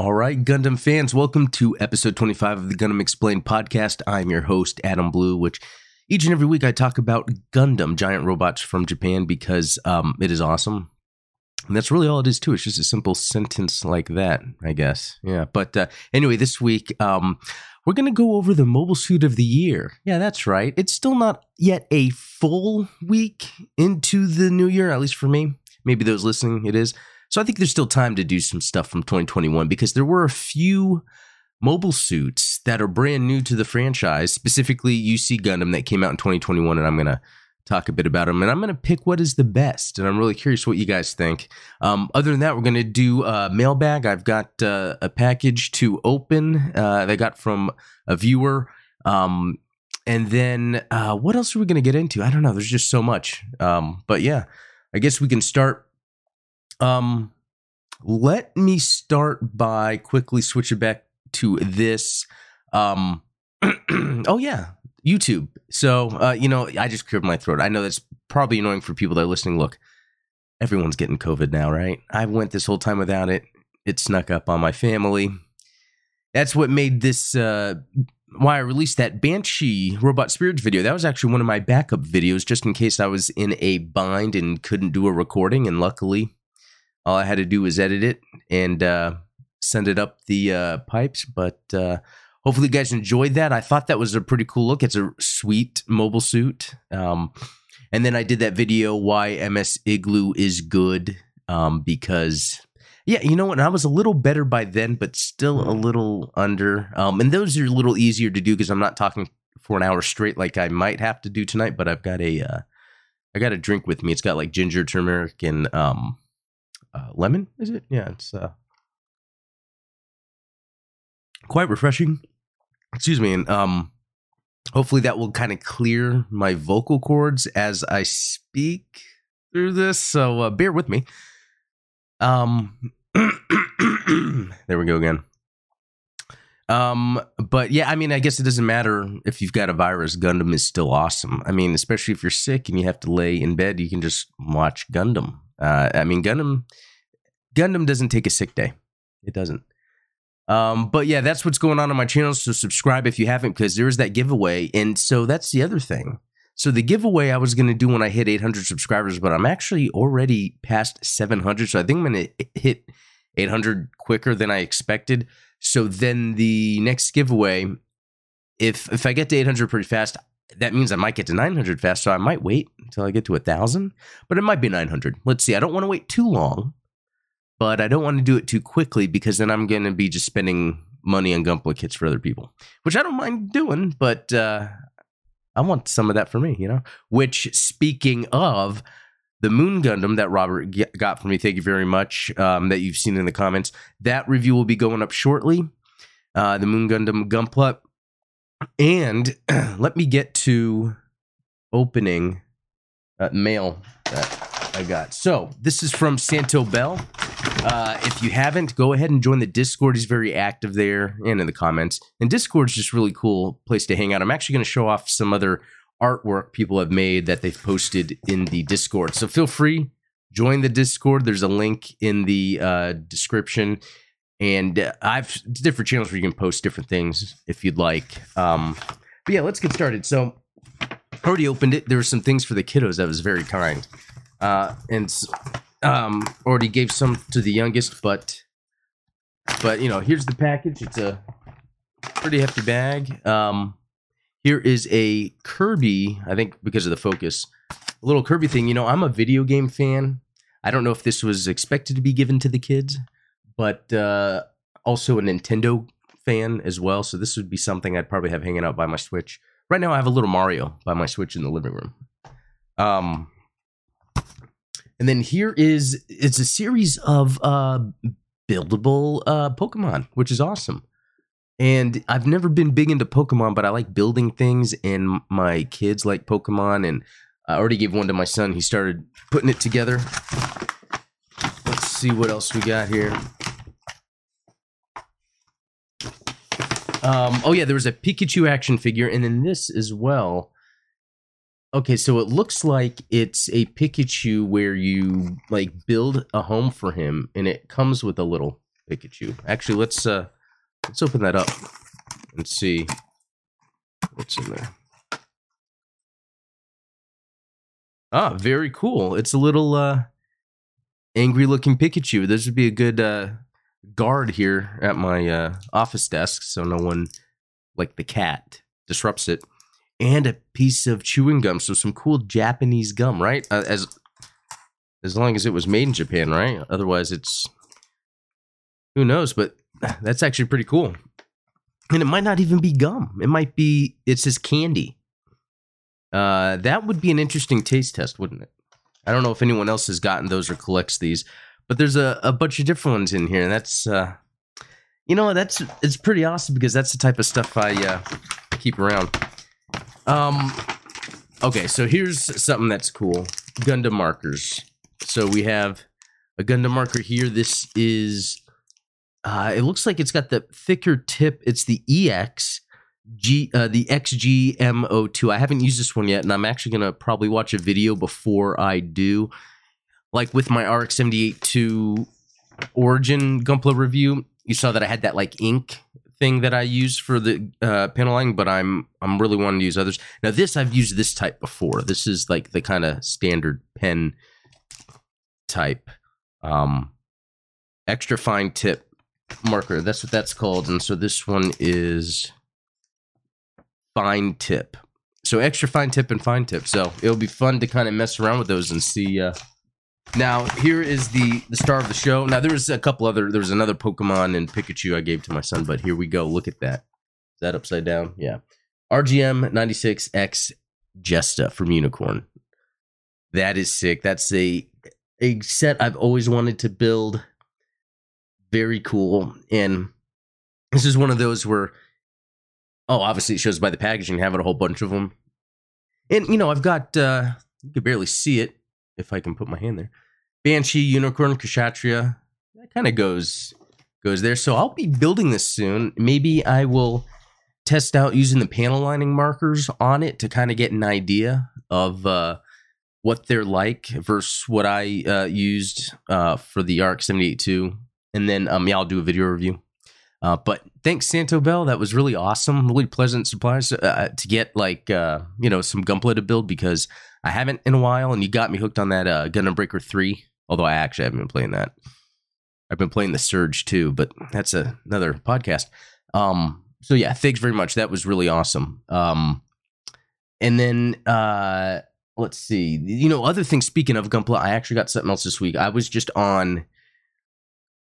All right, Gundam fans, welcome to episode 25 of the Gundam Explained podcast. I'm your host, Adam Blue, which each and every week I talk about Gundam, giant robots from Japan, because um, it is awesome. And that's really all it is, too. It's just a simple sentence like that, I guess. Yeah. But uh, anyway, this week, um, we're going to go over the mobile suit of the year. Yeah, that's right. It's still not yet a full week into the new year, at least for me. Maybe those listening, it is. So I think there's still time to do some stuff from 2021 because there were a few mobile suits that are brand new to the franchise, specifically UC Gundam that came out in 2021, and I'm gonna talk a bit about them, and I'm gonna pick what is the best, and I'm really curious what you guys think. Um, other than that, we're gonna do a mailbag. I've got uh, a package to open uh, that I got from a viewer. Um, and then uh, what else are we gonna get into? I don't know. There's just so much. Um, but yeah, I guess we can start um, let me start by quickly switching back to this. Um, oh yeah, YouTube. So uh, you know, I just cleared my throat. I know that's probably annoying for people that are listening. Look, everyone's getting COVID now, right? I went this whole time without it. It snuck up on my family. That's what made this. Uh, why I released that Banshee Robot Spirits video. That was actually one of my backup videos, just in case I was in a bind and couldn't do a recording. And luckily, all I had to do was edit it and uh, send it up the uh, pipes. But uh, hopefully, you guys enjoyed that. I thought that was a pretty cool look. It's a sweet mobile suit. Um, and then I did that video why MS Igloo is good um, because. Yeah, you know what? I was a little better by then, but still a little under. Um, and those are a little easier to do because I'm not talking for an hour straight like I might have to do tonight. But I've got a, uh, I got a drink with me. It's got like ginger, turmeric, and um, uh, lemon. Is it? Yeah, it's uh, quite refreshing. Excuse me, and um, hopefully that will kind of clear my vocal cords as I speak through this. So uh, bear with me. Um, there we go again. Um, but yeah, I mean, I guess it doesn't matter if you've got a virus. Gundam is still awesome. I mean, especially if you're sick and you have to lay in bed, you can just watch Gundam. Uh, I mean, Gundam, Gundam doesn't take a sick day. It doesn't. Um, but yeah, that's what's going on on my channel. So subscribe if you haven't, because there is that giveaway. And so that's the other thing. So the giveaway I was going to do when I hit 800 subscribers, but I'm actually already past 700. So I think I'm going to hit 800 quicker than I expected. So then the next giveaway, if if I get to 800 pretty fast, that means I might get to 900 fast. So I might wait until I get to a thousand, but it might be 900. Let's see. I don't want to wait too long but I don't want to do it too quickly because then I'm going to be just spending money on Gunpla kits for other people, which I don't mind doing, but uh, I want some of that for me, you know? Which, speaking of, the Moon Gundam that Robert got for me, thank you very much, um, that you've seen in the comments. That review will be going up shortly. Uh, the Moon Gundam Gunpla. And let me get to opening uh, mail that I got. So this is from Santo Bell. Uh, if you haven't, go ahead and join the Discord. He's very active there and in the comments. And Discord's just really cool place to hang out. I'm actually going to show off some other artwork people have made that they've posted in the Discord. So feel free, join the Discord. There's a link in the uh, description. And uh, I've different channels where you can post different things if you'd like. Um, but yeah, let's get started. So I already opened it. There were some things for the kiddos that was very kind. Uh, and um, already gave some to the youngest, but but you know, here's the package. It's a pretty hefty bag. Um, here is a Kirby. I think because of the focus, a little Kirby thing. You know, I'm a video game fan. I don't know if this was expected to be given to the kids, but uh, also a Nintendo fan as well. So this would be something I'd probably have hanging out by my Switch. Right now, I have a little Mario by my Switch in the living room. Um, and then here is it's a series of uh, buildable uh, Pokemon, which is awesome. And I've never been big into Pokemon, but I like building things, and my kids like Pokemon. And I already gave one to my son. He started putting it together. Let's see what else we got here. Um, oh yeah, there was a Pikachu action figure, and then this as well. Okay, so it looks like it's a Pikachu where you like build a home for him, and it comes with a little Pikachu. Actually, let's uh let's open that up and see what's in there. Ah, very cool. It's a little uh angry looking Pikachu. This would be a good uh guard here at my uh office desk so no one like the cat disrupts it. And a piece of chewing gum, so some cool Japanese gum, right? Uh, as as long as it was made in Japan, right? Otherwise, it's who knows. But that's actually pretty cool. And it might not even be gum. It might be it's just candy. Uh, that would be an interesting taste test, wouldn't it? I don't know if anyone else has gotten those or collects these, but there's a, a bunch of different ones in here, and that's uh, you know that's it's pretty awesome because that's the type of stuff I uh, keep around. Um, okay, so here's something that's cool: Gundam markers. So we have a Gundam marker here. This is, uh, it looks like it's got the thicker tip. It's the EX G, uh, the XGM02. I haven't used this one yet, and I'm actually gonna probably watch a video before I do. Like with my RX 78 Origin Gunpla review, you saw that I had that like ink thing that I use for the uh, paneling, but I'm I'm really wanting to use others. Now this I've used this type before. This is like the kind of standard pen type um, extra fine tip marker. That's what that's called. And so this one is fine tip. So extra fine tip and fine tip. So it'll be fun to kind of mess around with those and see. Uh... Now here is the the star of the show. Now there was a couple other. There was another Pokemon and Pikachu I gave to my son, but here we go. Look at that. Is that upside down? Yeah. RGM 96X Jesta from Unicorn. That is sick. That's a a set I've always wanted to build. Very cool. And this is one of those where, oh, obviously it shows by the packaging, having a whole bunch of them. And, you know, I've got, uh, you can barely see it if I can put my hand there. Banshee, Unicorn, Kshatriya. That kind of goes goes there. So I'll be building this soon. Maybe I will test out using the panel lining markers on it to kind of get an idea of uh, what they're like versus what I uh, used uh, for the RX 782. And then, um, yeah, I'll do a video review. Uh, but thanks, Santo Bell. That was really awesome. Really pleasant surprise uh, to get like, uh, you know, some Gunpla to build because I haven't in a while. And you got me hooked on that uh, Gundam Breaker 3. Although I actually haven't been playing that. I've been playing the Surge too, but that's a, another podcast. Um, so yeah, thanks very much. That was really awesome. Um, and then uh, let's see. You know, other things. Speaking of Gunpla, I actually got something else this week. I was just on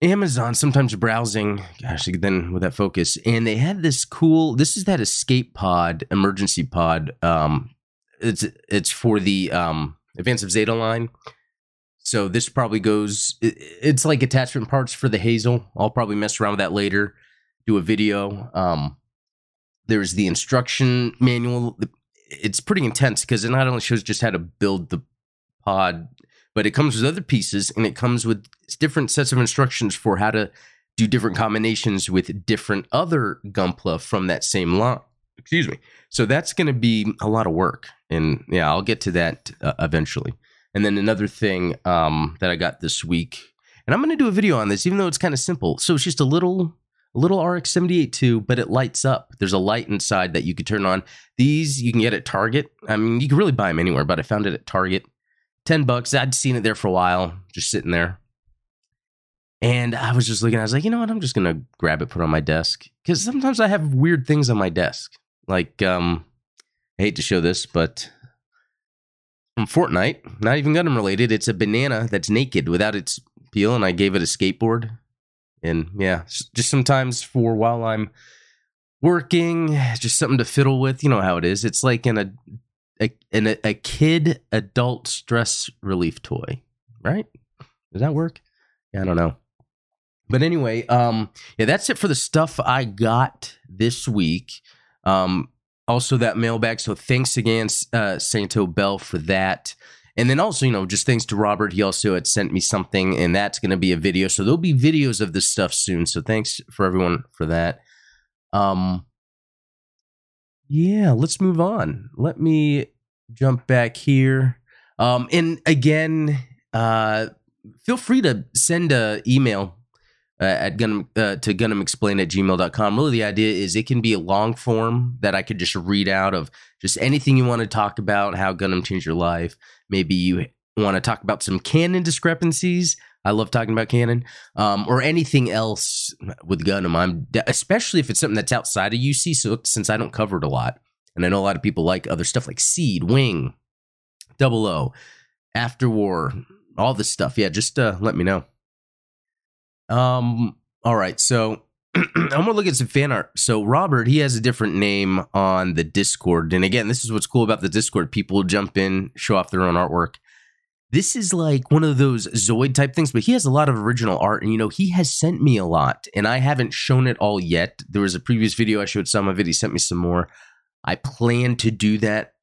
Amazon, sometimes browsing. Gosh, then with that focus, and they had this cool. This is that escape pod, emergency pod. Um, it's it's for the um Advance of Zeta line. So this probably goes. It's like attachment parts for the Hazel. I'll probably mess around with that later. Do a video. Um, there's the instruction manual it's pretty intense because it not only shows just how to build the pod, but it comes with other pieces and it comes with different sets of instructions for how to do different combinations with different other Gunpla from that same line. Excuse me. So that's going to be a lot of work, and yeah, I'll get to that uh, eventually. And then another thing um, that I got this week, and I'm going to do a video on this, even though it's kind of simple. So it's just a little a little RX 78 too, but it lights up. There's a light inside that you could turn on. These you can get at Target. I mean, you can really buy them anywhere, but I found it at Target. 10 bucks. I'd seen it there for a while, just sitting there. And I was just looking, I was like, you know what? I'm just going to grab it, put it on my desk. Because sometimes I have weird things on my desk. Like, um, I hate to show this, but from Fortnite, not even Gundam related, it's a banana that's naked without its peel, and I gave it a skateboard and yeah, just sometimes for while I'm working, just something to fiddle with. You know how it is. It's like in a a, a, a kid adult stress relief toy, right? Does that work? Yeah, I don't know. But anyway, um, yeah, that's it for the stuff I got this week. Um, also that mailbag. So thanks again, uh, Santo Bell, for that. And then also, you know, just thanks to Robert, he also had sent me something, and that's going to be a video. So there'll be videos of this stuff soon. So thanks for everyone for that. Um, yeah, let's move on. Let me jump back here. Um, and again, uh, feel free to send a email uh, at Gundam uh, to Gundam Explain at gmail.com. Really, the idea is it can be a long form that I could just read out of just anything you want to talk about, how Gundam changed your life. Maybe you want to talk about some canon discrepancies. I love talking about canon, um, or anything else with Gundam. I'm especially if it's something that's outside of UC. So since I don't cover it a lot, and I know a lot of people like other stuff like Seed, Wing, Double O, After War, all this stuff. Yeah, just uh, let me know. Um. All right. So I'm gonna look at some fan art. So Robert, he has a different name on the Discord, and again, this is what's cool about the Discord. People jump in, show off their own artwork. This is like one of those Zoid type things, but he has a lot of original art, and you know he has sent me a lot, and I haven't shown it all yet. There was a previous video I showed some of it. He sent me some more. I plan to do that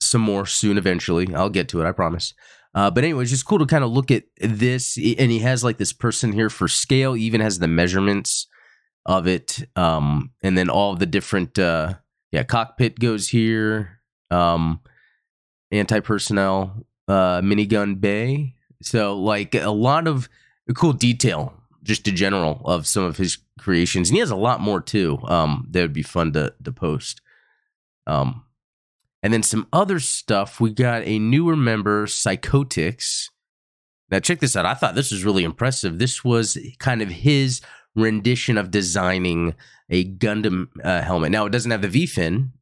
some more soon. Eventually, I'll get to it. I promise. Uh, but anyway, it's just cool to kind of look at this. And he has like this person here for scale, he even has the measurements of it. Um, and then all the different, uh, yeah, cockpit goes here, um, anti personnel, uh, minigun bay. So, like a lot of cool detail, just in general, of some of his creations. And he has a lot more too. Um, that would be fun to, to post. Um, and then some other stuff. We got a newer member, Psychotics. Now, check this out. I thought this was really impressive. This was kind of his rendition of designing a Gundam uh, helmet. Now, it doesn't have the V fin,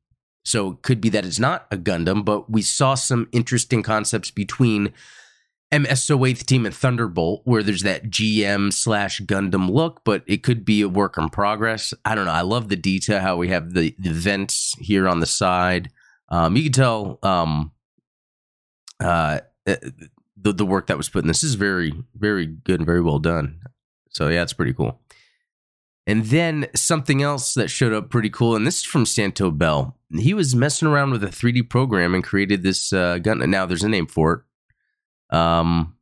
so it could be that it's not a Gundam, but we saw some interesting concepts between MSO 8th Team at Thunderbolt, where there's that GM slash Gundam look, but it could be a work in progress. I don't know. I love the detail, how we have the, the vents here on the side. Um, you can tell um, uh, uh, the the work that was put in this is very very good and very well done. So yeah, it's pretty cool. And then something else that showed up pretty cool, and this is from Santo Bell. He was messing around with a 3D program and created this uh, gun. Now there's a name for it. Um,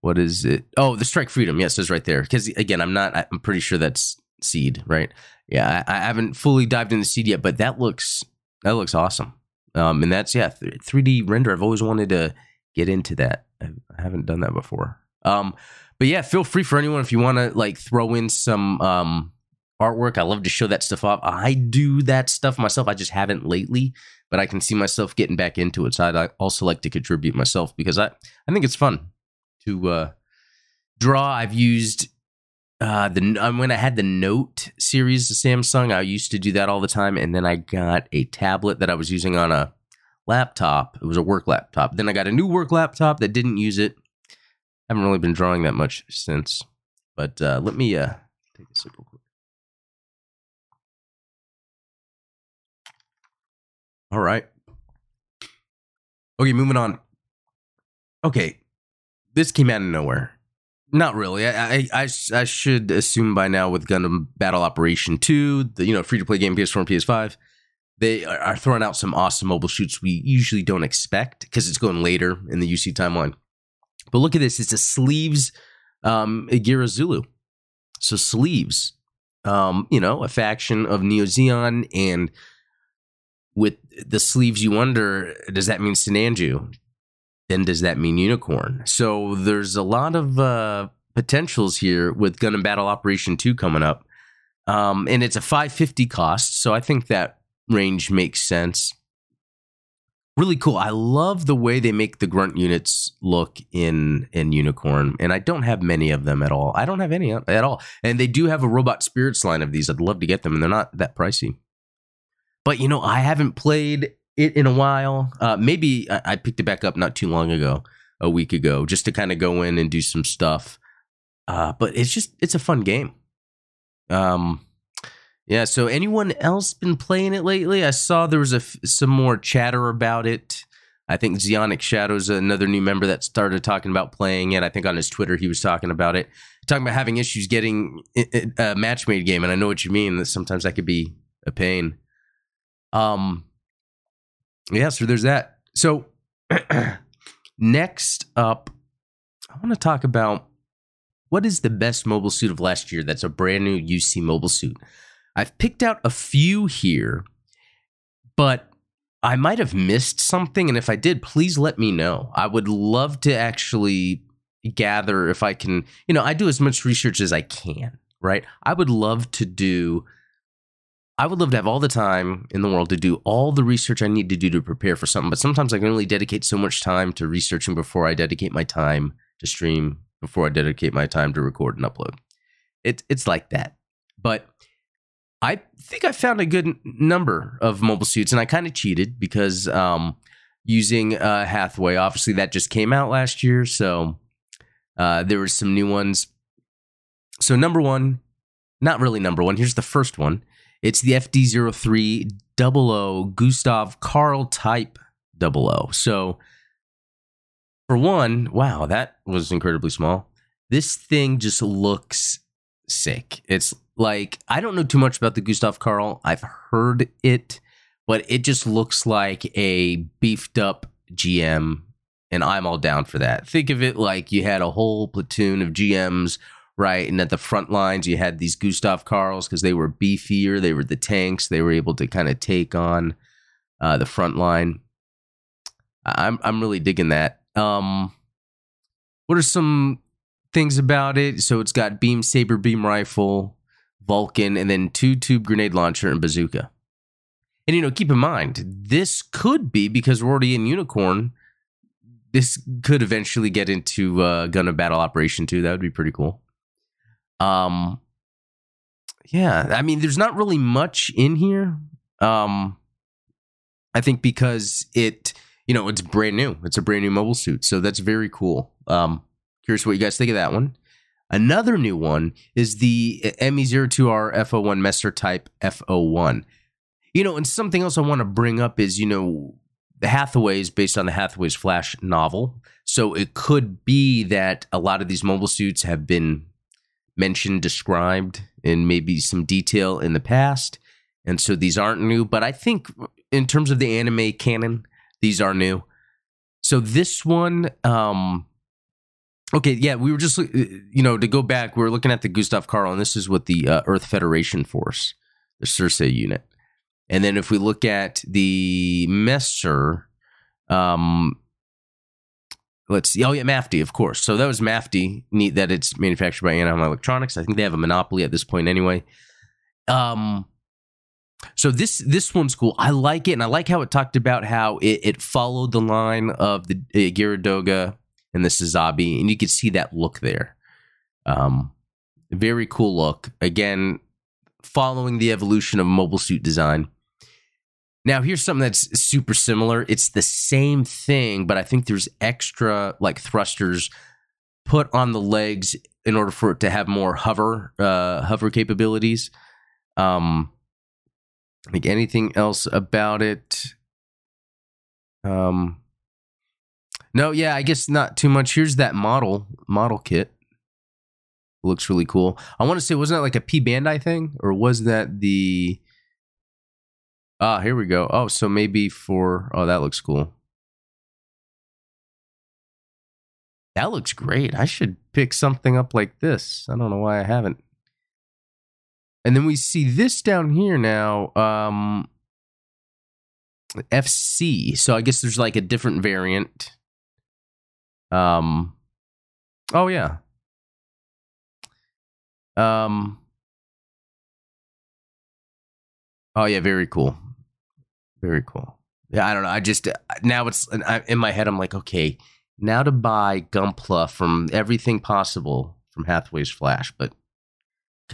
what is it? Oh, the Strike Freedom. Yes, it's right there. Because again, I'm not. I'm pretty sure that's Seed, right? Yeah, I, I haven't fully dived into Seed yet, but that looks that looks awesome. Um, and that's yeah, 3D render. I've always wanted to get into that. I haven't done that before. Um, but yeah, feel free for anyone if you want to like throw in some um artwork. I love to show that stuff off. I do that stuff myself. I just haven't lately, but I can see myself getting back into it. So I'd also like to contribute myself because I I think it's fun to uh, draw. I've used uh, the um, when I had the Note series of Samsung, I used to do that all the time, and then I got a tablet that I was using on a laptop. It was a work laptop. Then I got a new work laptop that didn't use it. I haven't really been drawing that much since. But uh, let me uh, take this real quick. All right. Okay, moving on. Okay, this came out of nowhere. Not really. I, I, I, I, should assume by now with Gundam Battle Operation 2, the you know free to play game PS4 and PS5, they are throwing out some awesome mobile shoots we usually don't expect because it's going later in the UC timeline. But look at this. It's a sleeves um, Geara Zulu. So sleeves, um, you know, a faction of Neo Zeon. And with the sleeves, you wonder, does that mean Sinanju? then does that mean unicorn? So there's a lot of uh, potentials here with Gundam Battle Operation 2 coming up. Um, and it's a 550 cost, so I think that range makes sense. Really cool. I love the way they make the grunt units look in in Unicorn, and I don't have many of them at all. I don't have any at all. And they do have a robot spirits line of these. I'd love to get them, and they're not that pricey. But you know, I haven't played it in a while. Uh, maybe I, I picked it back up not too long ago, a week ago, just to kind of go in and do some stuff. Uh, but it's just it's a fun game. Um, yeah. So anyone else been playing it lately? I saw there was a f- some more chatter about it. I think Zionic Shadows, another new member that started talking about playing it. I think on his Twitter he was talking about it, talking about having issues getting a match made game. And I know what you mean. That sometimes that could be a pain. Um, yeah, so there's that. So next up, I want to talk about what is the best mobile suit of last year that's a brand new UC mobile suit. I've picked out a few here, but I might have missed something. And if I did, please let me know. I would love to actually gather if I can, you know, I do as much research as I can, right? I would love to do I would love to have all the time in the world to do all the research I need to do to prepare for something, but sometimes I can only dedicate so much time to researching before I dedicate my time to stream, before I dedicate my time to record and upload. It, it's like that. But I think I found a good number of mobile suits, and I kind of cheated because um, using uh, Hathaway, obviously that just came out last year, so uh, there were some new ones. So number one, not really number one. Here's the first one. It's the FD0300 Gustav Karl Type 00. So, for one, wow, that was incredibly small. This thing just looks sick. It's like, I don't know too much about the Gustav Karl. I've heard it, but it just looks like a beefed up GM, and I'm all down for that. Think of it like you had a whole platoon of GMs right? And at the front lines, you had these Gustav Karls because they were beefier. They were the tanks. They were able to kind of take on uh, the front line. I'm I'm really digging that. Um, what are some things about it? So it's got beam saber, beam rifle, Vulcan, and then two tube grenade launcher and bazooka. And you know, keep in mind, this could be because we're already in Unicorn. This could eventually get into uh, Gundam Battle Operation 2. That would be pretty cool. Um, yeah, I mean, there's not really much in here. Um, I think because it, you know, it's brand new. It's a brand new mobile suit, so that's very cool. Um, curious what you guys think of that one. Another new one is the ME02R F01 Messer Type F01. You know, and something else I want to bring up is, you know, the Hathaway is based on the Hathaway's Flash novel. So it could be that a lot of these mobile suits have been mentioned, described in maybe some detail in the past. And so these aren't new, but I think in terms of the anime canon, these are new. So this one, um, okay, yeah, we were just, uh, you know, to go back, we were looking at the Gustav Karl, and this is with the uh, Earth Federation Force, the Circe unit. And then if we look at the Messer, um, let's see. Oh yeah, MAFTI, of course. So that was MAFTI. Neat that it's manufactured by Anaheim Electronics. I think they have a monopoly at this point anyway. Um, so this this one's cool. I like it, and I like how it talked about how it, it followed the line of the uh, Geara Doga and the Sazabi, and you could see that look there. Um, very cool look. Again, following the evolution of mobile suit design. Now, here's something that's super similar. It's the same thing, but I think there's extra like thrusters put on the legs in order for it to have more hover uh, hover capabilities. Um, I think anything else about it. Um, no, yeah, I guess not too much. Here's that model model kit. Looks really cool. I want to say, wasn't that like a P Bandai thing, or was that the Ah, here we go. Oh, so maybe for oh, that looks cool. That looks great. I should pick something up like this. I don't know why I haven't. And then we see this down here now. Um FC. So I guess there's like a different variant. Um Oh yeah. Um Oh yeah, very cool. Very cool. Yeah, I don't know. I just uh, now it's in my head. I'm like, okay, now to buy Gunpla from everything possible from Hathaway's Flash, but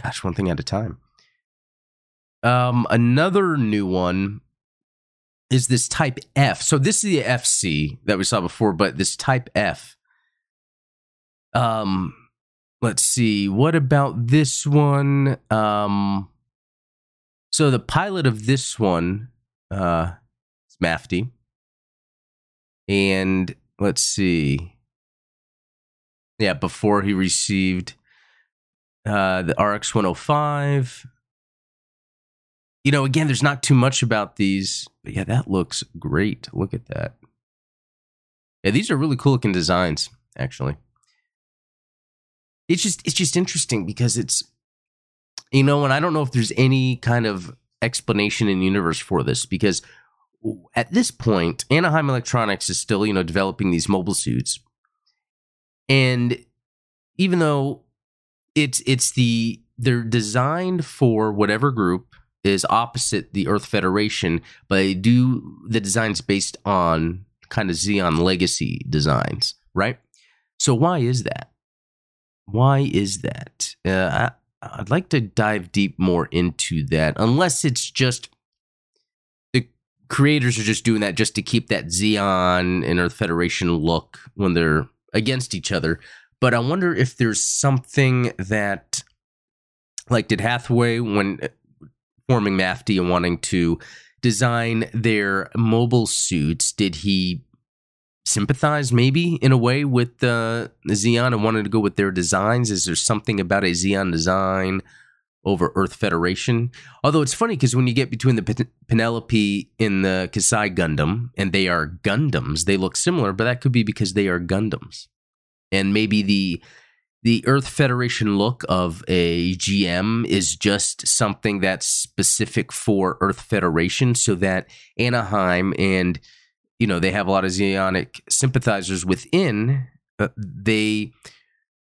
gosh, one thing at a time. Um, another new one is this Type F. So this is the FC that we saw before, but this Type F. Um, let's see. What about this one? Um, so the pilot of this one uh, it's MAFTI. And let's see. Yeah, before he received uh, the RX 105. You know, again, there's not too much about these, but yeah, that looks great. Look at that. Yeah, these are really cool looking designs, actually. It's just it's just interesting because it's you know, and I don't know if there's any kind of explanation in universe for this because at this point, Anaheim Electronics is still, you know, developing these mobile suits. And even though it's it's the they're designed for whatever group is opposite the Earth Federation, but they do the designs based on kind of Zeon legacy designs, right? So why is that? Why is that? Uh, I'd like to dive deep more into that, unless it's just the creators are just doing that just to keep that Zeon and Earth Federation look when they're against each other. But I wonder if there's something that, like, did Hathaway when uh, forming MAFTI and wanting to design their mobile suits, did he sympathize maybe in a way with uh, Zeon and wanted to go with their designs? Is there something about a Zeon design over Earth Federation? Although it's funny because when you get between the Pen- Penelope in the Xi Gundam and they are Gundams, they look similar, but that could be because they are Gundams. And maybe the the Earth Federation look of a GM is just something that's specific for Earth Federation so that Anaheim and you know they have a lot of Zeonic sympathizers within uh, they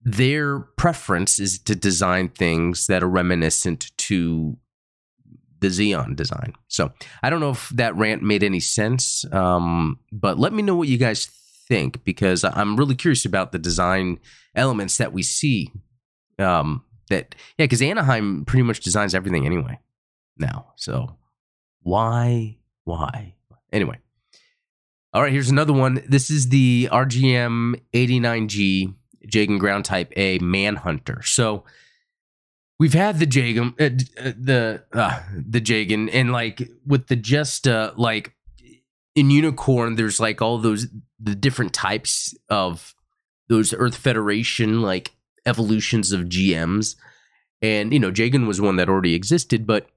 their preference is to design things that are reminiscent to the Zeon design. So I don't know if that rant made any sense, um, but let me know what you guys think because I'm really curious about the design elements that we see. Um, that yeah, because Anaheim pretty much designs everything anyway now. So why, why? Anyway, all right, here's another one. This is the RGM 89G Jegan Ground Type A Manhunter. So we've had the Jegan, uh, uh, the uh, the Jegan, and like with the just uh, like in Unicorn, there's like all those the different types of those Earth Federation like evolutions of GMs, and you know Jegan was one that already existed, but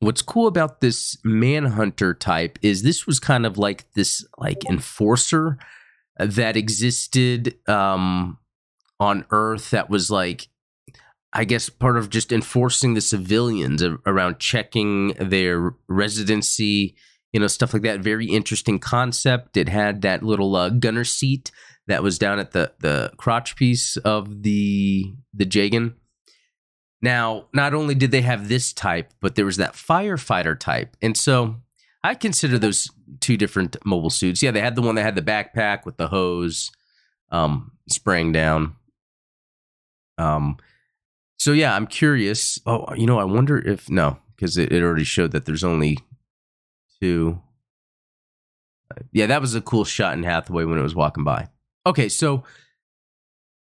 what's cool about this manhunter type is this was kind of like this like enforcer that existed um on earth that was like i guess part of just enforcing the civilians around checking their residency you know stuff like that. Very interesting concept. It had that little uh, gunner seat that was down at the the crotch piece of the the Jegan now, not only did they have this type, but there was that firefighter type. And so I consider those two different mobile suits. Yeah, they had the one that had the backpack with the hose um, spraying down. Um, so yeah, I'm curious. Oh, you know, I wonder if no, because it, it already showed that there's only two. Yeah, that was a cool shot in Hathaway when it was walking by. Okay, so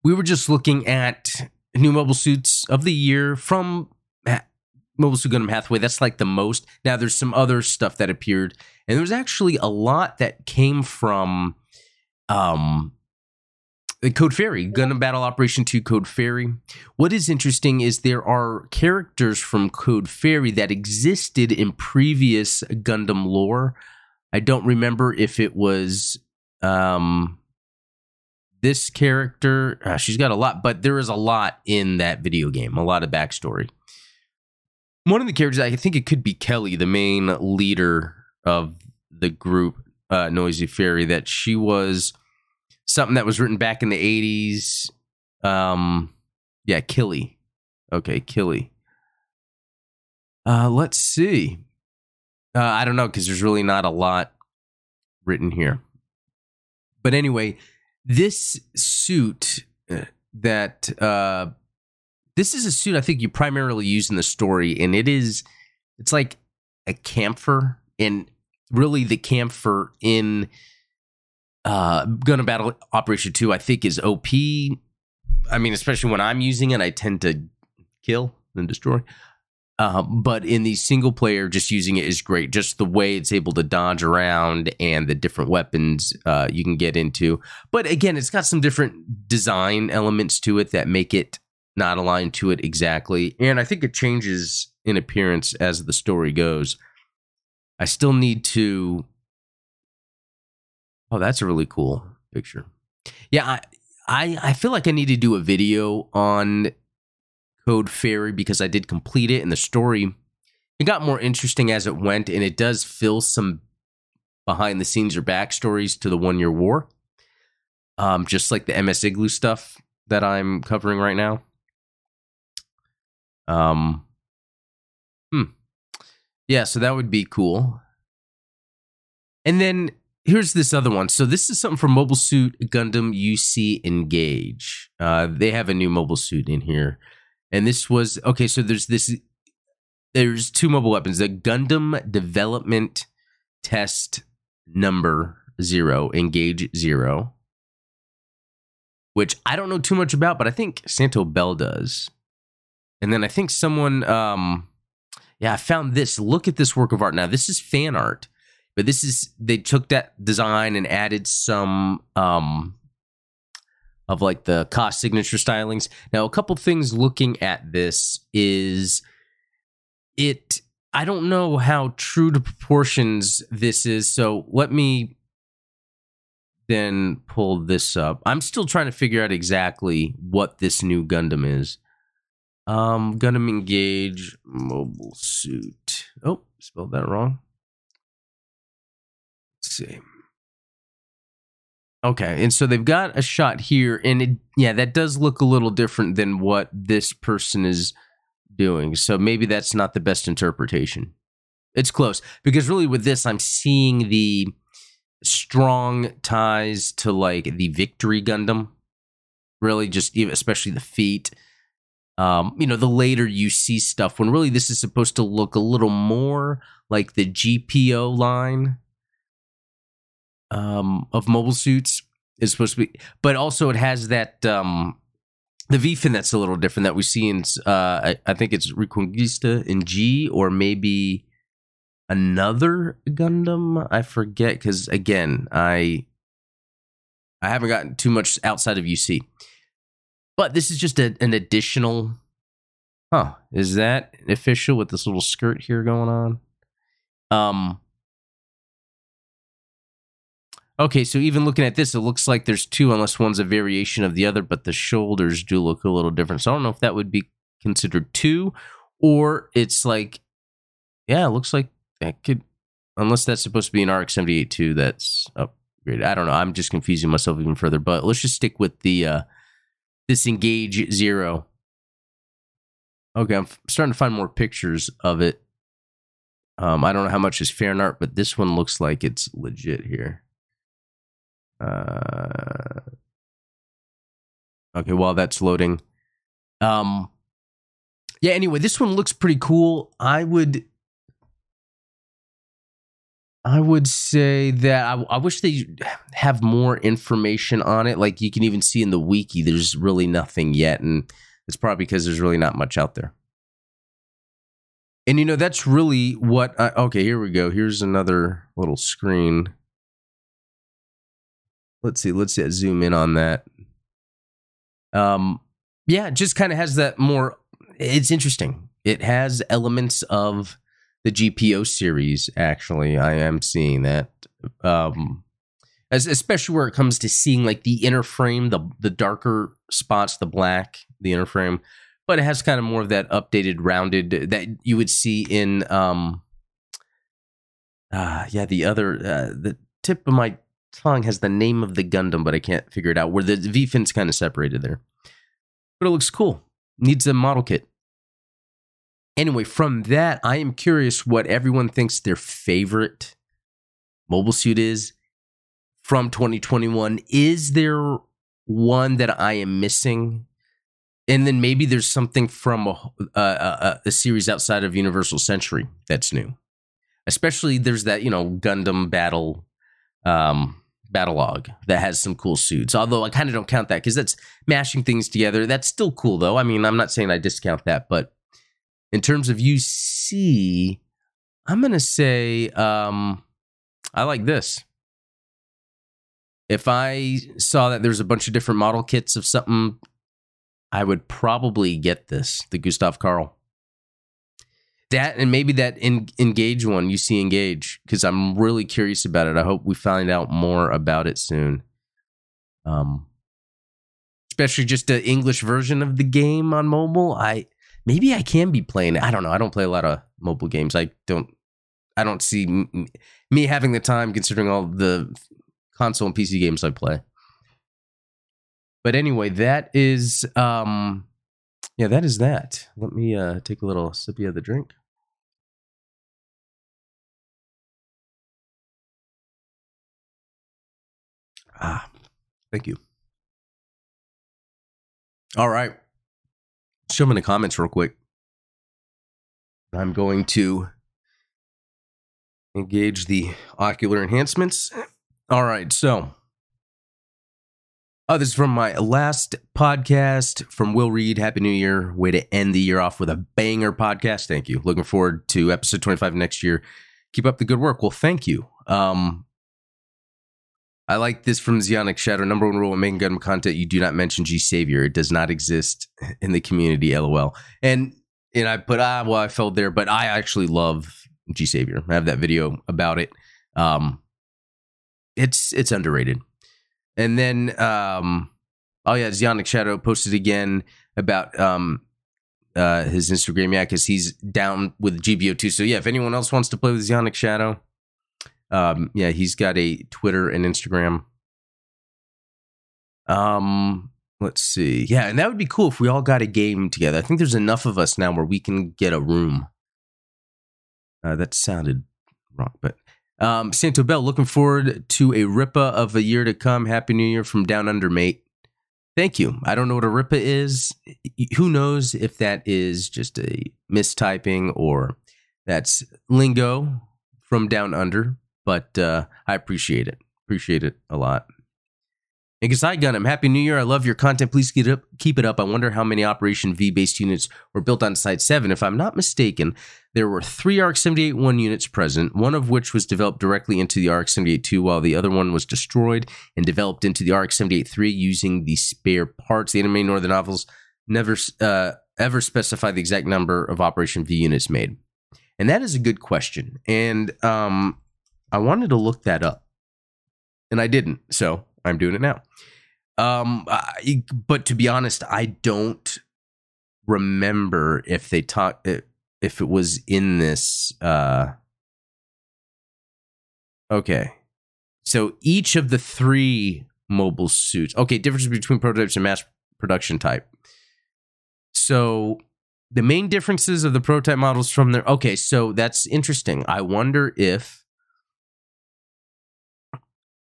we were just looking at new mobile suits of the year from Mobile Suit Gundam Hathaway. That's like the most. Now there's some other stuff that appeared, and there was actually a lot that came from um Code Fairy, Gundam Battle Operation 2 Code Fairy. What is interesting is there are characters from Code Fairy that existed in previous Gundam lore. I don't remember if it was um this character, uh, she's got a lot, but there is a lot in that video game, a lot of backstory. One of the characters, I think it could be Kelly, the main leader of the group, uh, Noisy Fairy, that she was something that was written back in the 80s. Um, yeah, Killy. Okay, Killy. Uh, let's see. Uh, I don't know because there's really not a lot written here. But anyway, this suit uh, that uh, this is a suit I think you primarily use in the story, and it is it's like a Kämpfer, and really the Kämpfer in uh, Gundam Battle Operation Two I think is OP. I mean, especially when I'm using it, I tend to kill and destroy. Uh, but in the single player, just using it is great. Just the way it's able to dodge around and the different weapons uh, you can get into. But again, it's got some different design elements to it that make it not aligned to it exactly. And I think it changes in appearance as the story goes. I still need to. Oh, that's a really cool picture. Yeah, I, I, I feel like I need to do a video on Code Fairy because I did complete it and the story it got more interesting as it went and it does fill some behind the scenes or backstories to the one year war. Um, just like the MS Igloo stuff that I'm covering right now. Um, hmm. Yeah, so that would be cool. And then here's this other one. So this is something from Mobile Suit Gundam UC Engage. Uh, they have a new mobile suit in here, and this was okay. So there's this. There's two mobile weapons. The Gundam Development Test Number Zero, Engage Zero, which I don't know too much about, but I think Santo Bell does. And then I think someone, um, yeah, I found this. Look at this work of art. Now this is fan art but this is they took that design and added some um of like the cost signature stylings. Now, a couple things looking at this is it I don't know how true to proportions this is. So let me then pull this up. I'm still trying to figure out exactly what this new Gundam is. Um, Gundam Engage mobile suit. Oh, spelled that wrong see. Okay, and so they've got a shot here, and it, yeah, that does look a little different than what this person is doing. So maybe that's not the best interpretation. It's close because really with this, I'm seeing the strong ties to like the Victory Gundam. Really, just especially the feet. Um, you know, the later you see stuff when really this is supposed to look a little more like the GPO line um, of mobile suits is supposed to be, but also it has that um, the V fin that's a little different that we see in uh, I, I, think it's Reconguista in G or maybe another Gundam. I forget because again I I haven't gotten too much outside of UC, but this is just a, an additional. Huh? Is that official with this little skirt here going on? Um, Okay, so even looking at this, it looks like there's two, unless one's a variation of the other, but the shoulders do look a little different. So I don't know if that would be considered two, or it's like, yeah, it looks like that could, unless that's supposed to be an RX 78 2 that's upgraded. I don't know. I'm just confusing myself even further, but let's just stick with the, uh, this Engage Zero. Okay, I'm starting to find more pictures of it. Um, I don't know how much is fan art, but this one looks like it's legit here. Uh, okay, while that's loading. Um, yeah. Anyway, this one looks pretty cool. I would, I would say that I, I wish they have more information on it. Like you can even see in the wiki, there's really nothing yet, and it's probably because there's really not much out there. And you know that's really what. I, okay, here we go. Here's another little screen let's see, let's see, zoom in on that. Um, yeah, it just kind of has that more. It's interesting. It has elements of the GPO series. Actually, I am seeing that. Um, as especially where it comes to seeing like the inner frame, the the darker spots, the black, the inner frame, but it has kind of more of that updated, rounded that you would see in um, uh, yeah, the other uh, the tip of my tongue has the name of the Gundam, but I can't figure it out. Where the V fin's kind of separated there, but it looks cool. Needs a model kit. Anyway, from that, I am curious what everyone thinks their favorite mobile suit is from 2021. Is there one that I am missing? And then maybe there's something from a, a, a series outside of Universal Century that's new. Especially there's that, you know, Gundam Battle um, Battlogue that has some cool suits. Although I kind of don't count that because that's mashing things together. That's still cool though. I mean, I'm not saying I discount that, but in terms of UC, I'm gonna say um, I like this. If I saw that there's a bunch of different model kits of something, I would probably get this, the Gustav Karl that and maybe that in, engage one you see engage because i'm really curious about it. I hope we find out more about it soon. Um especially just the english version of the game on mobile. I maybe i can be playing i don't know. I don't play a lot of mobile games. I don't i don't see m- me having the time considering all the console and pc games i play. But anyway, that is um yeah, that is that. Let me uh take a little sippy of the drink. Ah, thank you. All right. Show in the comments real quick. I'm going to engage the ocular enhancements. All right, so oh, this is from my last podcast from Will Reed. Happy New Year. Way to end the year off with a banger podcast. Thank you. Looking forward to episode 25 next year. Keep up the good work. Well, thank you. Um, I like this from Zeonic Shadow. Number one rule when making gun content, you do not mention G Savior. It does not exist in the community, lol. And and I put ah well I felt there, but I actually love G Savior. I have that video about it. Um it's it's underrated. And then um oh yeah, Zeonic Shadow posted again about um uh his Instagram, yeah, because he's down with GBO too. So yeah, if anyone else wants to play with Zeonic Shadow, um, yeah, he's got a Twitter and Instagram. Um, let's see. Yeah, and that would be cool if we all got a game together. I think there's enough of us now where we can get a room. Uh, that sounded wrong, but um, Santo Bell, looking forward to a Rippa of a year to come. Happy New Year from Down Under, mate. Thank you. I don't know what a Rippa is. Who knows if that is just a mistyping or that's lingo from Down Under but uh, I appreciate it. Appreciate it a lot. Gasai Gundam, Happy New Year. I love your content. Please keep it up. Keep it up. I wonder how many Operation V based units were built on Side 7. If I'm not mistaken, there were three RX 78 1 units present, one of which was developed directly into the RX 78 2, while the other one was destroyed and developed into the RX 78 3 using the spare parts. The anime nor the novels never uh, ever specify the exact number of Operation V units made. And that is a good question. And um, I wanted to look that up, and I didn't. So I'm doing it now. Um, I, but to be honest, I don't remember if they talk if it was in this. Uh, okay, so each of the three mobile suits. Okay, difference between prototypes and mass production type. So the main differences of the prototype models from there. Okay, so that's interesting. I wonder if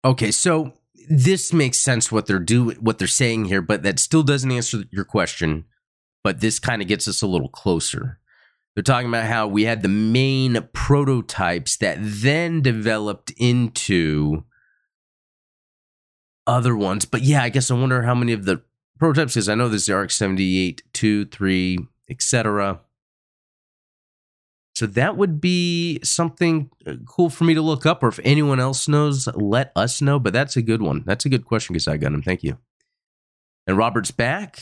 Okay, so this makes sense what they're doing, what they're saying here, but that still doesn't answer your question. But this kind of gets us a little closer. They're talking about how we had the main prototypes that then developed into other ones. But yeah, I guess I wonder how many of the prototypes, because I know there's the RX 78, 2, 3, etc. So that would be something uh, cool for me to look up, or if anyone else knows, let us know. But that's a good one. That's a good question, because I got him. Thank you. And Robert's back.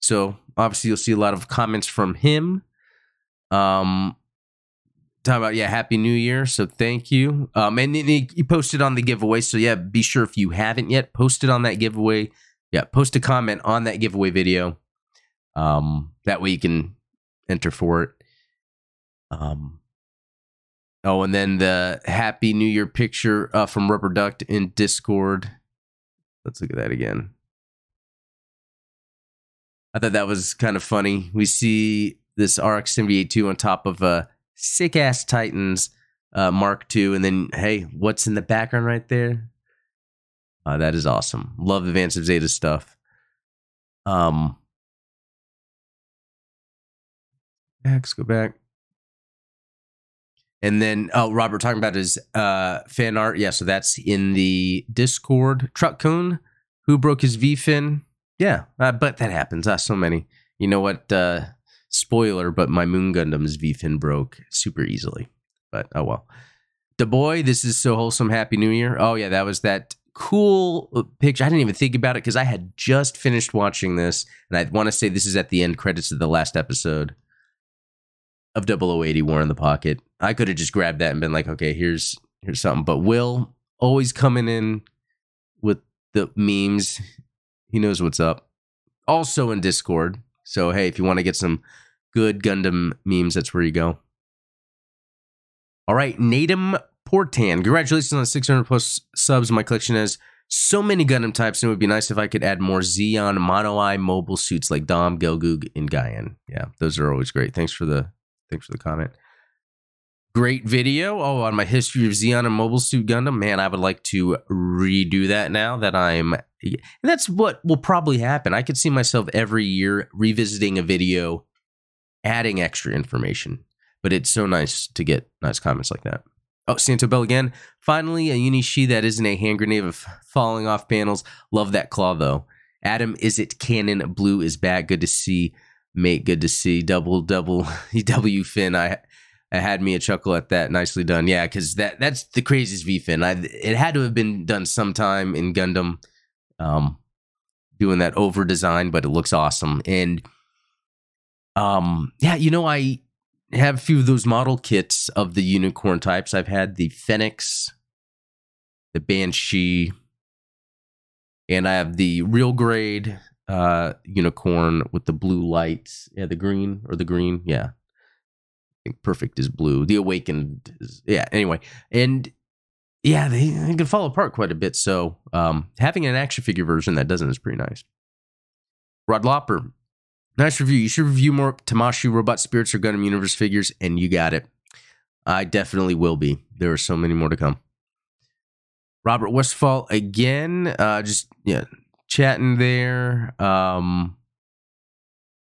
So obviously you'll see a lot of comments from him. Um talking about yeah, happy new year. So thank you. Um and he, he posted on the giveaway. So yeah, be sure if you haven't yet, posted on that giveaway. Yeah, post a comment on that giveaway video. Um that way you can enter for it. Um, oh, and then the Happy New Year picture uh, from Rubber Duck in Discord. Let's look at that again. I thought that was kind of funny. We see this RX 78 on top of a sick ass Titans uh, Mark II, and then hey, what's in the background right there? Uh, that is awesome. Love the Advance of Zeta stuff. Um, let's go back. And then, oh, Robert talking about his uh, fan art. Yeah, so that's in the Discord. Truck Coon, who broke his V fin. Yeah, uh, but that happens. Ah, so many. You know what? Uh, spoiler, but my Moon Gundam's V fin broke super easily. But oh well. The boy, this is so wholesome. Happy New Year. Oh yeah, that was that cool uh, picture. I didn't even think about it because I had just finished watching this, and I want to say this is at the end credits of the last episode of 0080 War in the Pocket. I could have just grabbed that and been like, okay, here's here's something. But Will always coming in with the memes. He knows what's up. Also in Discord. So hey, if you want to get some good Gundam memes, that's where you go. All right, Natum Portan. Congratulations on the 600 plus subs. My collection has So many Gundam types, and it would be nice if I could add more Zeon Mono Eye mobile suits like Dom, Gelgoog, and Gyan. Yeah, those are always great. Thanks for the thanks for the comment. Great video. Oh, on my history of Zeon and Mobile Suit Gundam. Man, I would like to redo that now that I'm. That's what will probably happen. I could see myself every year revisiting a video, adding extra information. But it's so nice to get nice comments like that. Oh, Santo Bell again. Finally, a Unishi that isn't a hand grenade of falling off panels. Love that claw though. Adam, is it canon? Blue is back. Good to see, mate. Good to see. Double double W Finn. I I had me a chuckle at that. Nicely done. Yeah, because that that's the craziest V Fin. It had to have been done sometime in Gundam. Um, doing that over design, but it looks awesome. And um, yeah, you know, I have a few of those model kits of the unicorn types. I've had the Phoenix, the Banshee, and I have the real grade uh, unicorn with the blue lights. Yeah, the green or the green. Yeah. Think perfect is blue. The awakened is, yeah, anyway. And yeah, they, they can fall apart quite a bit. So um, having an action figure version that doesn't is pretty nice. Rod Lopper, Nice review. You should review more Tamashii Robot Spirits or Gundam Universe figures, and you got it. I definitely will be. There are so many more to come. Robert Westfall again, uh, just yeah, chatting there. Um,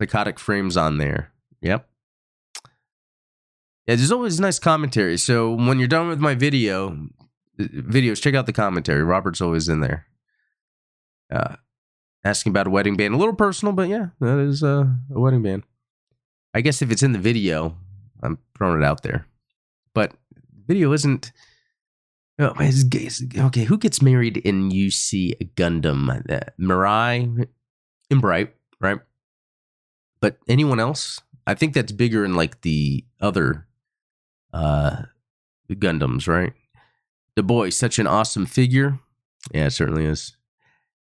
psychotic frames on there. Yep. Yeah, there's always nice commentary. So when you're done with my video, uh, videos, check out the commentary. Robert's always in there. Uh, asking about a wedding band. A little personal, but yeah, that is uh, a wedding band. I guess if it's in the video, I'm throwing it out there. But video isn't. Oh, okay, who gets married in UC Gundam? Uh, Mirai and Bright, right? But anyone else? I think that's bigger in like the other uh the Gundams, right? The boy, such an awesome figure. Yeah, it certainly is.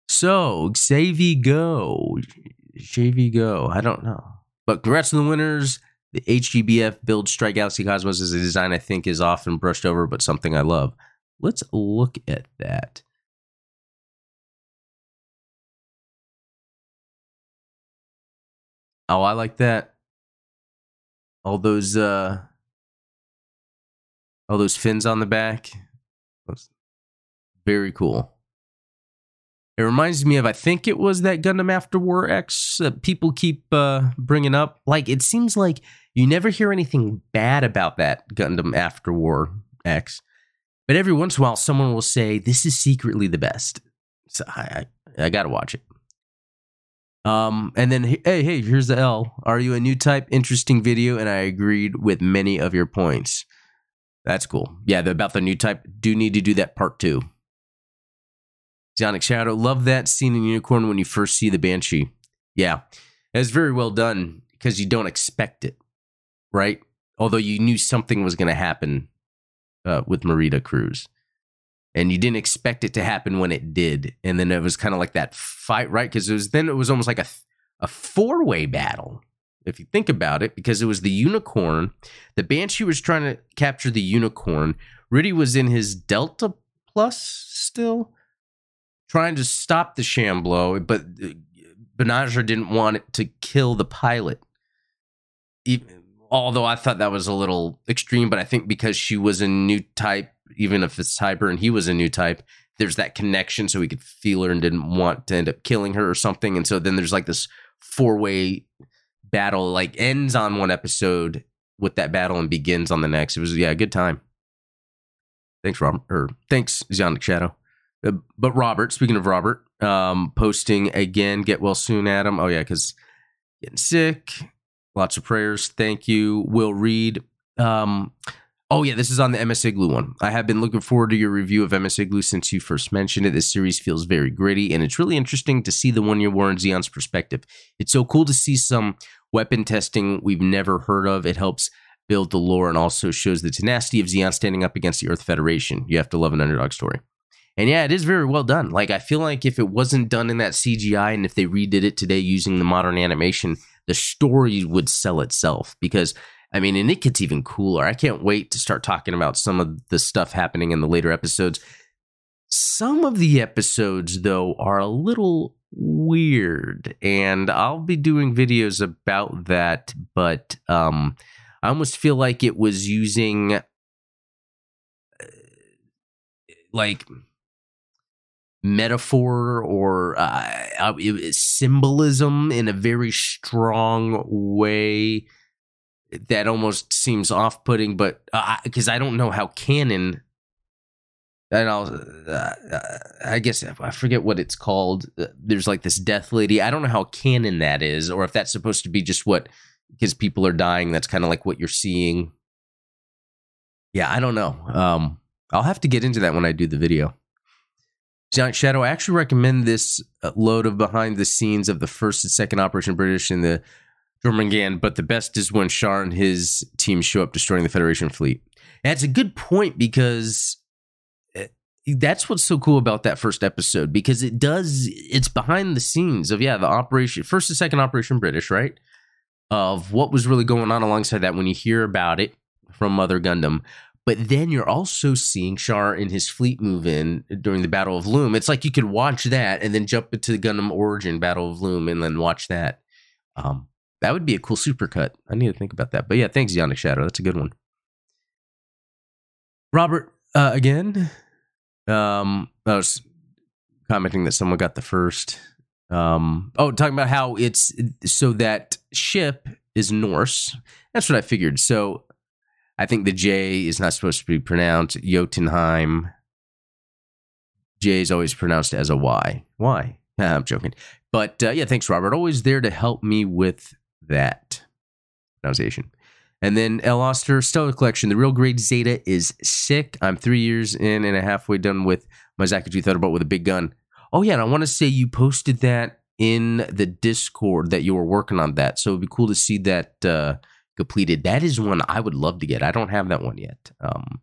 So, Xavi Go. Xavi Go. I don't know. But congrats to the winners. The HGBF build Strike Galaxy Cosmos is a design I think is often brushed over, but something I love. Let's look at that. Oh, I like that. All those uh all those fins on the back. Very cool. It reminds me of I think it was that Gundam After War X that people keep uh, bringing up. Like it seems like you never hear anything bad about that Gundam After War X, but every once in a while someone will say this is secretly the best. So I I, I gotta watch it. Um, and then hey hey here's the L. Are you a new type? Interesting video, and I agreed with many of your points. That's cool. Yeah, the, about the new type. Do need to do that part two. Zeonic Shadow. Love that scene in Unicorn when you first see the Banshee. Yeah, that's very well done because you don't expect it, right? Although you knew something was going to happen uh, with Marida Cruz. And you didn't expect it to happen when it did. And then it was kind of like that fight, right? Because it was then it was almost like a, a four way battle, if you think about it, because it was the unicorn. The Banshee was trying to capture the unicorn. Rudy was in his Delta Plus still trying to stop the Shamblo, but uh, Banagher didn't want it to kill the pilot. Even, although I thought that was a little extreme, but I think because she was a new type, even if it's Cyber and he was a new type, there's that connection so he could feel her and didn't want to end up killing her or something. And so then there's like this four way battle, like ends on one episode with that battle and begins on the next. It was, yeah, a good time. Thanks, Robert. Or thanks, Zeonic Shadow. Uh, but Robert, speaking of Robert, um, posting again, get well soon, Adam. Oh, yeah, because getting sick. Lots of prayers. Thank you. Will Reed. Um, oh, yeah, this is on the MS Igloo one. I have been looking forward to your review of MS Igloo since you first mentioned it. This series feels very gritty, and it's really interesting to see the one year war in Zeon's perspective. It's so cool to see some weapon testing we've never heard of. It helps build the lore and also shows the tenacity of Zeon standing up against the Earth Federation. You have to love an underdog story. And yeah, it is very well done. Like I feel like if it wasn't done in that CGI and if they redid it today using the modern animation, the story would sell itself because I mean, and it gets even cooler. I can't wait to start talking about some of the stuff happening in the later episodes. Some of the episodes, though, are a little weird, and I'll be doing videos about that, but um, I almost feel like it was using uh, like metaphor or uh, uh symbolism in a very strong way that almost seems off-putting but because uh, i don't know how canon and I'll, uh, uh, I guess I forget what it's called. Uh, there's like this death lady. I don't know how canon that is, or if that's supposed to be just what because people are dying. That's kind of like what you're seeing. Yeah, I don't know. Um, I'll have to get into that when I do the video. Giant Shadow, I actually recommend this uh, load of behind the scenes of the first and second Operation British in the Jormungand, but the best is when Char and his team show up destroying the Federation fleet. And it's a good point because that's what's so cool about that first episode because it does it's behind the scenes of yeah the operation first and second operation british right of what was really going on alongside that when you hear about it from mother gundam but then you're also seeing Char and his fleet move in during the Battle of Loum. It's like you could watch that and then jump into the Gundam Origin Battle of Loum and then watch that. Um, that would be a cool supercut. I need to think about that. But yeah, thanks, Zeonic Shadow. That's a good one. Robert, uh, again, um, I was commenting that someone got the first. Um, oh, talking about how it's so that ship is Norse. That's what I figured. So I think the J is not supposed to be pronounced Jotunheim. J is always pronounced as a Y. Why? I'm joking. But uh, yeah, thanks, Robert. Always there to help me with that pronunciation. And then El Oster Stellar Collection. The real grade Zeta is sick. I'm three years in and a halfway done with my Zakaji Thunderbolt with a big gun. Oh yeah, and I want to say you posted that in the Discord that you were working on that. So it'd be cool to see that uh, completed. That is one I would love to get. I don't have that one yet. Um,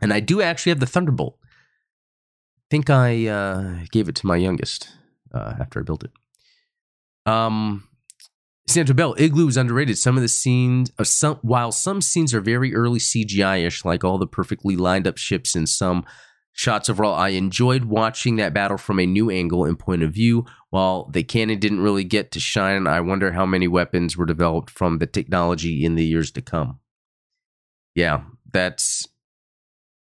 and I do actually have the Thunderbolt. I think I uh, gave it to my youngest uh, after I built it. Um, Santa Bell Igloo is underrated. Some of the scenes, uh, some while some scenes are very early CGI-ish, like all the perfectly lined up ships and some shots overall. I enjoyed watching that battle from a new angle and point of view. While the cannon didn't really get to shine, I wonder how many weapons were developed from the technology in the years to come. Yeah, that's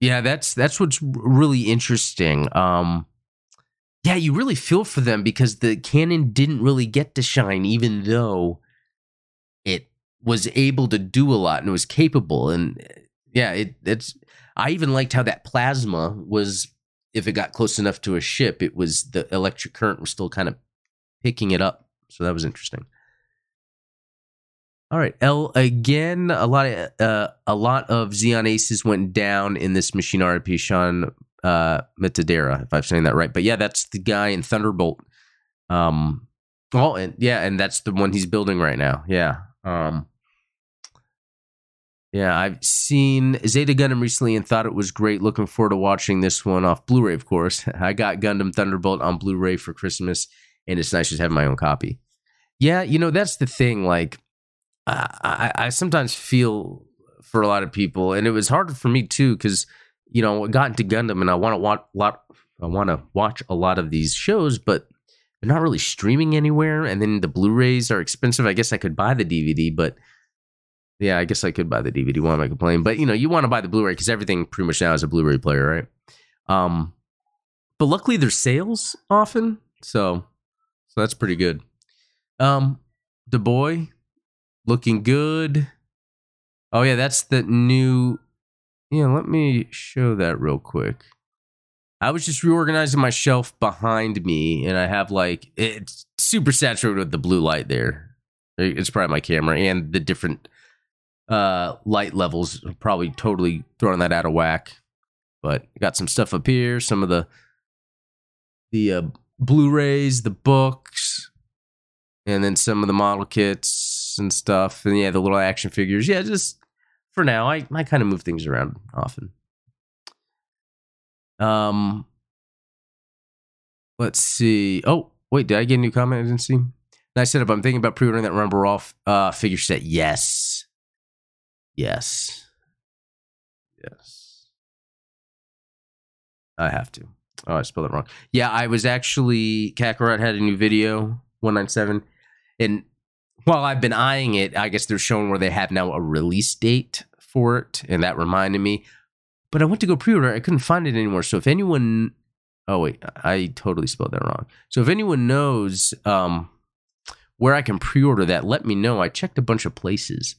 yeah, that's that's what's really interesting. Um yeah, you really feel for them because the cannon didn't really get to shine, even though it was able to do a lot and it was capable. And yeah, it it's I even liked how that plasma was if it got close enough to a ship, it was the electric current was still kind of picking it up. So that was interesting. All right, L again. A lot of uh, a lot of Zeon aces went down in this machine RP. Sean uh, Metadera, if I'm saying that right. But yeah, that's the guy in Thunderbolt. Um, oh, and yeah, and that's the one he's building right now. Yeah. Um, yeah, I've seen Zeta Gundam recently and thought it was great. Looking forward to watching this one off Blu-ray, of course. I got Gundam Thunderbolt on Blu-ray for Christmas, and it's nice to have my own copy. Yeah, you know that's the thing. Like, I, I, I sometimes feel for a lot of people, and it was harder for me too because you know got into Gundam, and I want to watch lot. I want to watch a lot of these shows, but they're not really streaming anywhere. And then the Blu-rays are expensive. I guess I could buy the DVD, but yeah, I guess I could buy the DVD. Why am I complaining? But you know, you want to buy the Blu-ray because everything pretty much now is a Blu-ray player, right? Um, but luckily there's sales often, so so that's pretty good. Um, the boy looking good. Oh yeah, that's the new. Yeah, let me show that real quick. I was just reorganizing my shelf behind me, and I have like it's super saturated with the blue light there. It's probably my camera and the different uh, light levels probably totally throwing that out of whack. But got some stuff up here, some of the the uh, Blu-rays, the books, and then some of the model kits and stuff, and yeah, the little action figures. Yeah, just for now, I I kind of move things around often. Um, let's see. Oh, wait, did I get a new comment? I didn't see. Nice setup. I'm thinking about pre-ordering that Rumble Off uh, figure set. Yes, Yes. Yes. I have to. Oh, I spelled it wrong. Yeah, I was actually Kakarot had a new video, 197. And while I've been eyeing it, I guess they're showing where they have now a release date for it, and that reminded me. But I went to go pre-order, I couldn't find it anymore. So if anyone Oh wait, I totally spelled that wrong. So if anyone knows um where I can pre-order that, let me know. I checked a bunch of places.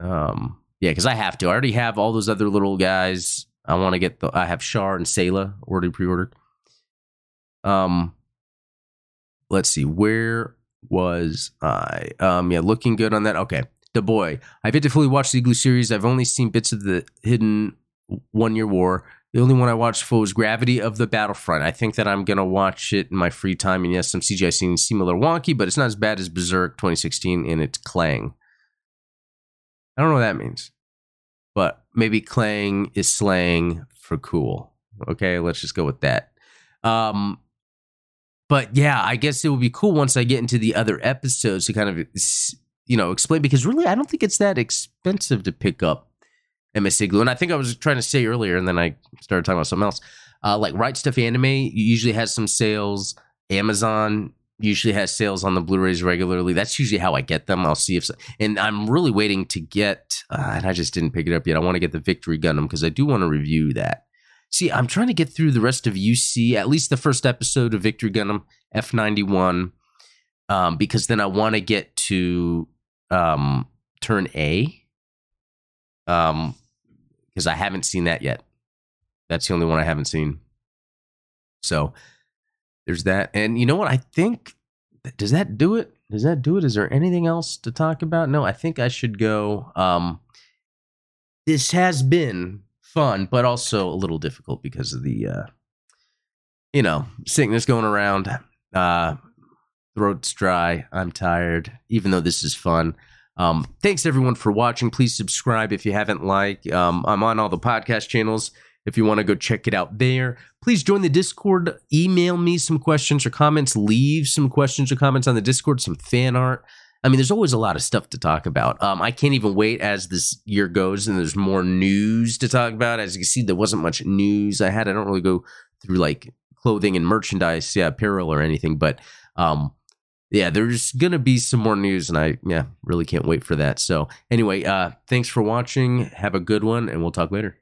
Um yeah, because I have to. I already have all those other little guys. I want to get the. I have Char and Sayla already pre-ordered. Um, let's see. Where was I? Um, yeah, looking good on that. Okay, the boy. I've yet to fully watch the Igloo series. I've only seen bits of the Hidden One Year War. The only one I watched full was Gravity of the Battlefront. I think that I'm gonna watch it in my free time. And yes, some CGI scenes seem a little wonky, but it's not as bad as Berserk 2016 in its clang. I don't know what that means, but maybe clang is slang for cool. Okay, let's just go with that. Um, but yeah, I guess it would be cool once I get into the other episodes to kind of, you know, explain because really I don't think it's that expensive to pick up MS Igloo. And I think I was trying to say earlier, and then I started talking about something else. Uh, like Right Stuf Anime usually has some sales. Amazon usually has sales on the Blu-rays regularly. That's usually how I get them. I'll see if, and I'm really waiting to get, uh, and I just didn't pick it up yet. I want to get the Victory Gundam because I do want to review that. See, I'm trying to get through the rest of UC, at least the first episode of Victory Gundam F91, um, because then I want to get to um, turn A, um, because I haven't seen that yet. That's the only one I haven't seen. So there's that. And you know what? I think does that do it? Does that do it? Is there anything else to talk about? No, I think I should go. Um, this has been fun, but also a little difficult because of the, uh, you know, sickness going around. Uh, throat's dry. I'm tired, even though this is fun. Um, thanks everyone for watching. Please subscribe if you haven't liked. Um, I'm on all the podcast channels if you want to go check it out there. Please join the Discord. Email me some questions or comments. Leave some questions or comments on the Discord, some fan art. I mean, there's always a lot of stuff to talk about. Um, I can't even wait as this year goes and there's more news to talk about. As you can see, there wasn't much news I had. I don't really go through like clothing and merchandise, yeah, apparel or anything, but um, yeah, there's gonna be some more news, and I yeah really can't wait for that. So anyway, uh, thanks for watching. Have a good one, and we'll talk later.